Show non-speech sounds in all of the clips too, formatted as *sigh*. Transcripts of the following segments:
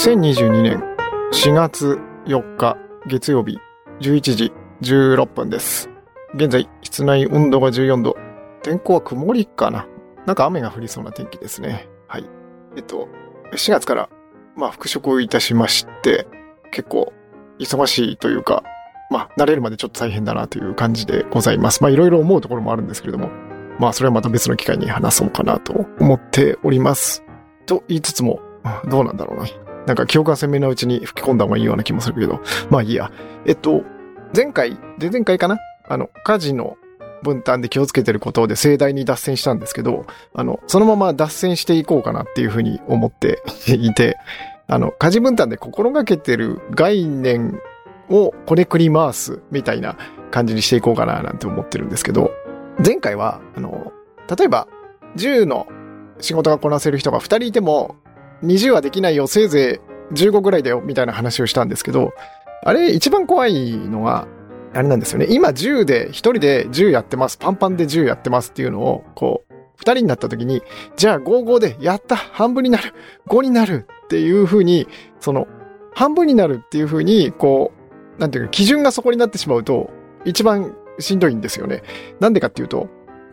2022年4月4日月曜日11時16分です。現在、室内温度が14度。天候は曇りかななんか雨が降りそうな天気ですね。はい。えっと、4月から、まあ、復職をいたしまして、結構、忙しいというか、まあ、慣れるまでちょっと大変だなという感じでございます。まあ、いろいろ思うところもあるんですけれども、まあ、それはまた別の機会に話そうかなと思っております。と言いつつも、どうなんだろうな。なんか記憶が鮮明なうちに吹き込んだ方がいいような気もするけど、まあいいや。えっと、前回、で前回かな？あの、家事の分担で気をつけてることで盛大に脱線したんですけど、あの、そのまま脱線していこうかなっていうふうに思っていて、あの、家事分担で心がけてる概念をこねくり回すみたいな感じにしていこうかななんて思ってるんですけど、前回は、あの、例えば、10の仕事がこなせる人が2人いても、20はできないよ、せいぜい15ぐらいだよ、みたいな話をしたんですけど、あれ一番怖いのが、あれなんですよね。今10で、1人で10やってます、パンパンで10やってますっていうのを、こう、2人になった時に、じゃあ55で、やった半分になる !5 になるっていう風に、その、半分になるっていう風に、こう、なんていうか、基準がそこになってしまうと、一番しんどいんですよね。なんでかっていうと、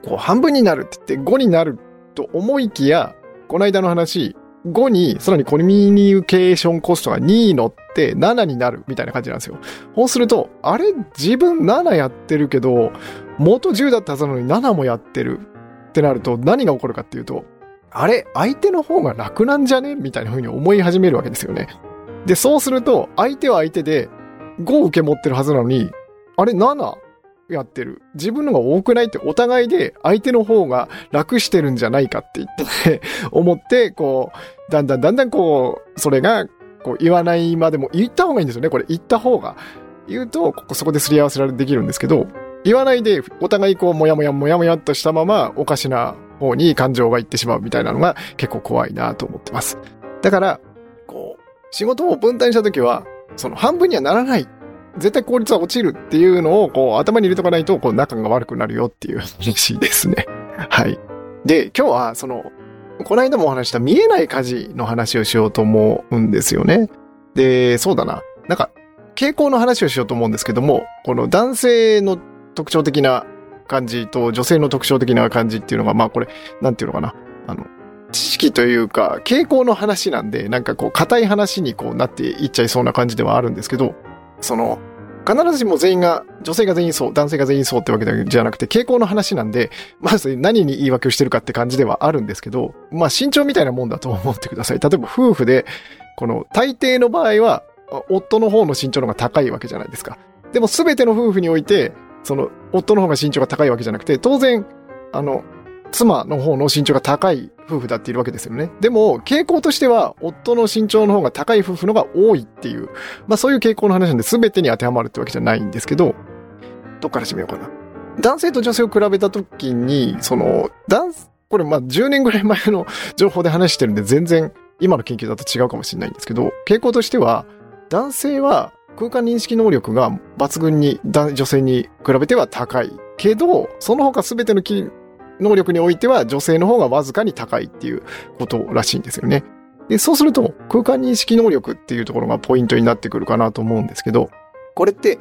こう、半分になるって言って5になると思いきや、この間の話、5に、さらにコミュニケーションコストが2に乗って7になるみたいな感じなんですよ。そうすると、あれ？自分7やってるけど、元10だったはずなのに7もやってるってなると何が起こるかっていうと、あれ？相手の方が楽なんじゃね？みたいな風に思い始めるわけですよね。で、そうすると、相手は相手で5受け持ってるはずなのに、あれ？7やってる。自分の方が多くないってお互いで相手の方が楽してるんじゃないかって言って、ね、*laughs* 思って、こう、だんだんだんだんこう、それが、こう言わないまでも言った方がいいんですよね。これ言った方が。言うと、ここそこですり合わせられできるんですけど、言わないで、お互いこう、もやもやもやもやっとしたまま、おかしな方に感情がいってしまうみたいなのが結構怖いなと思ってます。だから、こう、仕事を分担したときは、その半分にはならない。絶対効率は落ちるっていうのを、こう、頭に入れとかないと、こう、仲が悪くなるよっていう話ですね。*laughs* はい。で、今日は、その、この間もお話した見えない家事の話をしようと思うんですよね。で、そうだな。なんか、傾向の話をしようと思うんですけども、この男性の特徴的な感じと女性の特徴的な感じっていうのが、まあこれ、なんていうのかな。あの、知識というか、傾向の話なんで、なんかこう、硬い話にこうなっていっちゃいそうな感じではあるんですけど、その、必ずしも全員が、女性が全員そう、男性が全員そうってわけじゃなくて、傾向の話なんで、まず何に言い訳をしてるかって感じではあるんですけど、まあ身長みたいなもんだと思ってください。例えば夫婦で、この大抵の場合は、夫の方の身長の方が高いわけじゃないですか。でも全ての夫婦において、その、夫の方が身長が高いわけじゃなくて、当然、あの、妻の方の身長が高い夫婦だっているわけですよね。でも、傾向としては、夫の身長の方が高い夫婦のが多いっていう、まあそういう傾向の話なんで全てに当てはまるってわけじゃないんですけど、どっから締めようかな。男性と女性を比べたときに、その、男、これまあ10年ぐらい前の *laughs* 情報で話してるんで全然今の研究だと違うかもしれないんですけど、傾向としては、男性は空間認識能力が抜群に女性に比べては高いけど、その他全ての能力においては女性の方がわずかに高いっていうことらしいんですよね。で、そうすると空間認識能力っていうところがポイントになってくるかなと思うんですけど、これって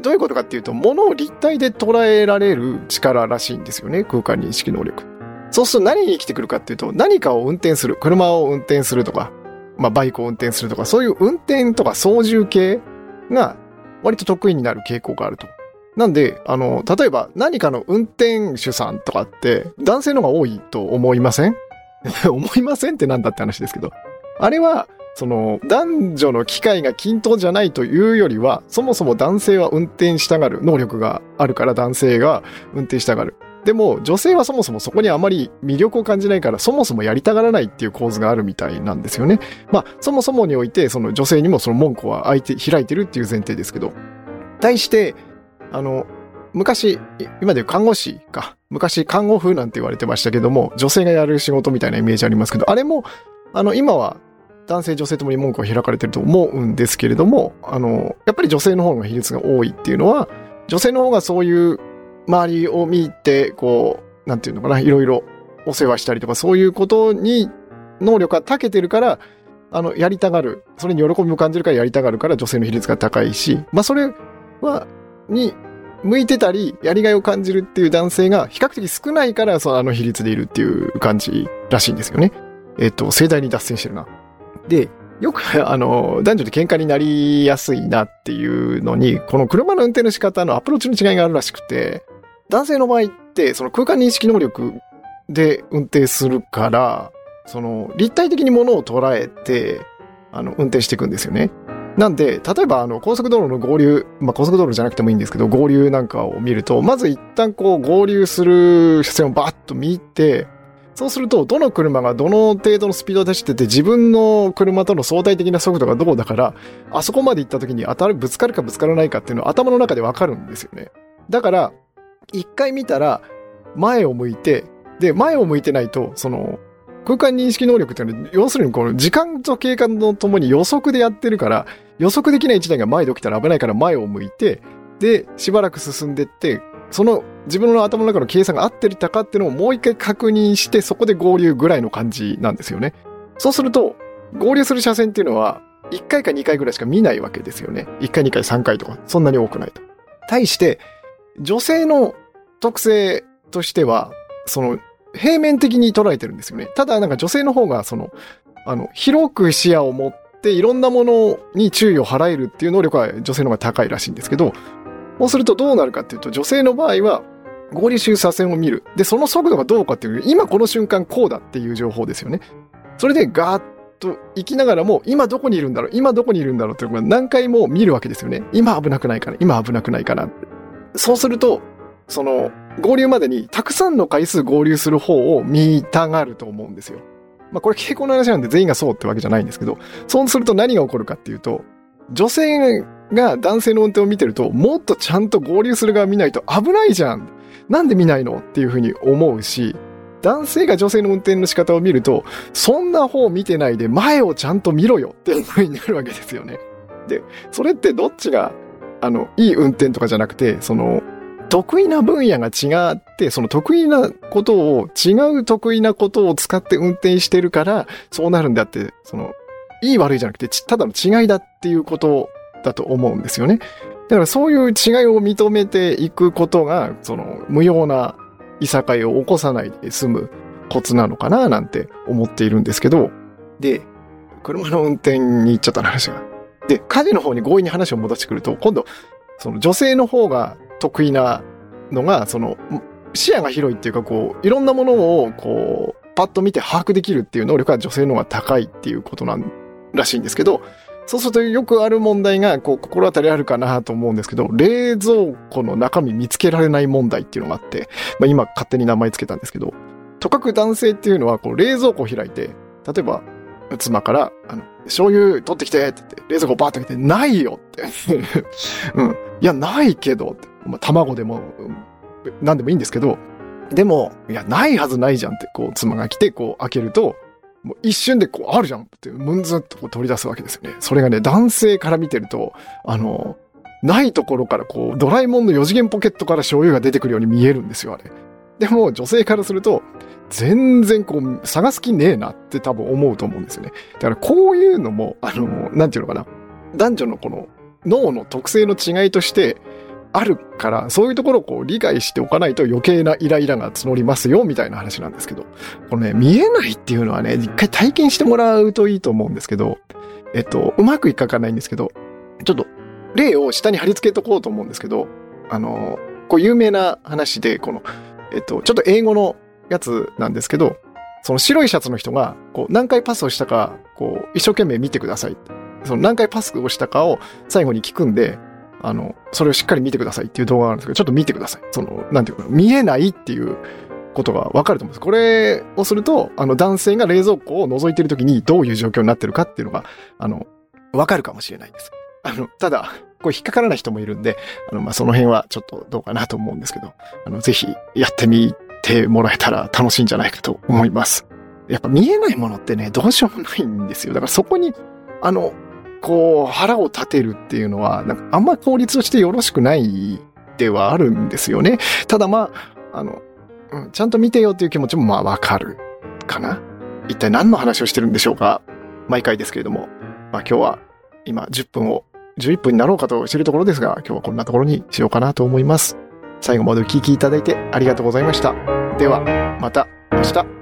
どういうことかっていうと、物を立体で捉えられる力らしいんですよね、空間認識能力。そうすると何に生きてくるかっていうと、何かを運転する、車を運転するとか、まあバイクを運転するとか、そういう運転とか操縦系が割と得意になる傾向があると。なんで、あの、例えば何かの運転手さんとかって男性の方が多いと思いません？*laughs* 思いませんってなんだって話ですけど。あれは、その、男女の機会が均等じゃないというよりは、そもそも男性は運転したがる能力があるから男性が運転したがる。でも、女性はそもそもそこにあまり魅力を感じないから、そもそもやりたがらないっていう構図があるみたいなんですよね。まあ、そもそもにおいて、その女性にもその門戸は開いて、開いてるっていう前提ですけど。対して、あの、昔、今でいう看護師か。昔、看護婦なんて言われてましたけども、女性がやる仕事みたいなイメージありますけど、あれも、あの、今は男性女性ともに門戸が開かれてると思うんですけれども、あの、やっぱり女性の方が比率が多いっていうのは、女性の方がそういう周りを見て、こう、なんていうのかな、いろいろお世話したりとか、そういうことに能力が長けてるから、あの、やりたがる。それに喜びも感じるからやりたがるから女性の比率が高いし、まあそれは、に、向いてたり、やりがいを感じるっていう男性が比較的少ないから、そのあの比率でいるっていう感じらしいんですよね。えっと、盛大に脱線してるな。で、よく、あの、男女で喧嘩になりやすいなっていうのに、この車の運転の仕方のアプローチの違いがあるらしくて、男性の場合って、その空間認識能力で運転するから、その、立体的に物を捉えて、あの、運転していくんですよね。なんで、例えば、あの、高速道路の合流、まあ、高速道路じゃなくてもいいんですけど、合流なんかを見ると、まず一旦こう、合流する車線をバーッと見て、そうすると、どの車がどの程度のスピードで走ってて、自分の車との相対的な速度がどうだから、あそこまで行った時に当たる、ぶつかるかぶつからないかっていうのは頭の中でわかるんですよね。だから、一回見たら、前を向いて、で、前を向いてないと、その、空間認識能力っていうのは、要するにこの時間と経過のともに予測でやってるから、予測できない一台が前で起きたら危ないから前を向いて、で、しばらく進んでって、その自分の頭の中の計算が合ってるかっていうのをもう一回確認して、そこで合流ぐらいの感じなんですよね。そうすると、合流する車線っていうのは、1回か2回ぐらいしか見ないわけですよね。1回、2回、3回とか、そんなに多くないと。対して、女性の特性としては、その、平面的に捉えてるんですよね。ただ、なんか女性の方が、その、あの、広く視野を持ってて、いろんなものに注意を払えるっていう能力は女性の方が高いらしいんですけど、そうするとどうなるかっていうと、女性の場合は、合流周左線を見る。で、その速度がどうかっていう、今この瞬間こうだっていう情報ですよね。それでガーッと行きながらも、今どこにいるんだろう今どこにいるんだろうっていうのが何回も見るわけですよね。今危なくないかな今危なくないかなそうすると、その、合流までにたくさんの回数合流する方を見たがると思うんですよ。まあこれ傾向の話なんで全員がそうってわけじゃないんですけど、そうすると何が起こるかっていうと、女性が男性の運転を見てると、もっとちゃんと合流する側見ないと危ないじゃん。なんで見ないのっていうふうに思うし、男性が女性の運転の仕方を見ると、そんな方見てないで前をちゃんと見ろよっていう風になるわけですよね。で、それってどっちが、あの、いい運転とかじゃなくて、その、得意な分野が違って、その得意なことを、違う得意なことを使って運転してるから、そうなるんだって、その、いい悪いじゃなくて、ただの違いだっていうことだと思うんですよね。だからそういう違いを認めていくことが、その、無用ないさかいを起こさないで済むコツなのかななんて思っているんですけど、で、車の運転に行っちゃった話が。で、家事の方に強引に話を戻してくると、今度、その女性の方が得意なのが、その、視野が広いっていうか、こう、いろんなものを、こう、パッと見て把握できるっていう能力が女性の方が高いっていうことなんらしいんですけど、そうするとよくある問題が、こう、心当たりあるかなと思うんですけど、冷蔵庫の中身見つけられない問題っていうのがあって、まあ今勝手に名前つけたんですけど、とかく男性っていうのは、こう、冷蔵庫を開いて、例えば、妻から、あの、醤油取ってきてって言って、冷蔵庫バーって開けて、ないよって。*laughs* うん。いや、ないけどって。まあ、卵でも、何でもいいんですけど、でも、いや、ないはずないじゃんって、こう、妻が来て、こう、開けると、もう一瞬でこう、あるじゃんって、ムンズンとこう取り出すわけですよね。それがね、男性から見てると、あの、ないところからこう、ドラえもんの4次元ポケットから醤油が出てくるように見えるんですよ、あれ。でも、女性からすると、全然こう、探す気ねえなって多分思うと思うんですよね。だからこういうのも、あの、なんていうのかな。男女のこの脳の特性の違いとしてあるから、そういうところをこう理解しておかないと余計なイライラが募りますよ、みたいな話なんですけど。このね、見えないっていうのはね、一回体験してもらうといいと思うんですけど、えっと、うまくいかかないんですけど、ちょっと、例を下に貼り付けとこうと思うんですけど、あの、こう有名な話で、この、えっと、ちょっと英語のやつなんですけど、その白いシャツの人が、こう、何回パスをしたか、こう、一生懸命見てください。その何回パスをしたかを最後に聞くんで、あの、それをしっかり見てくださいっていう動画があるんですけど、ちょっと見てください。その、なんていうか、見えないっていうことがわかると思うんです。これをすると、あの、男性が冷蔵庫を覗いてる時にどういう状況になってるかっていうのが、あの、わかるかもしれないです。あの、ただ、これ引っかからない人もいるんで、あの、まあ、その辺はちょっとどうかなと思うんですけど、あの、ぜひやってみてもらえたら楽しいんじゃないかと思います。やっぱ見えないものってね、どうしようもないんですよ。だからそこに、あの、こう、腹を立てるっていうのは、なんかあんま効率としてよろしくないではあるんですよね。ただまあ、あの、うん、ちゃんと見てよっていう気持ちもまあわかるかな。一体何の話をしてるんでしょうか毎回ですけれども。まあ今日は今10分を11分になろうかとしてるところですが、今日はこんなところにしようかなと思います。最後までお聞きいただいてありがとうございました。では、また明日。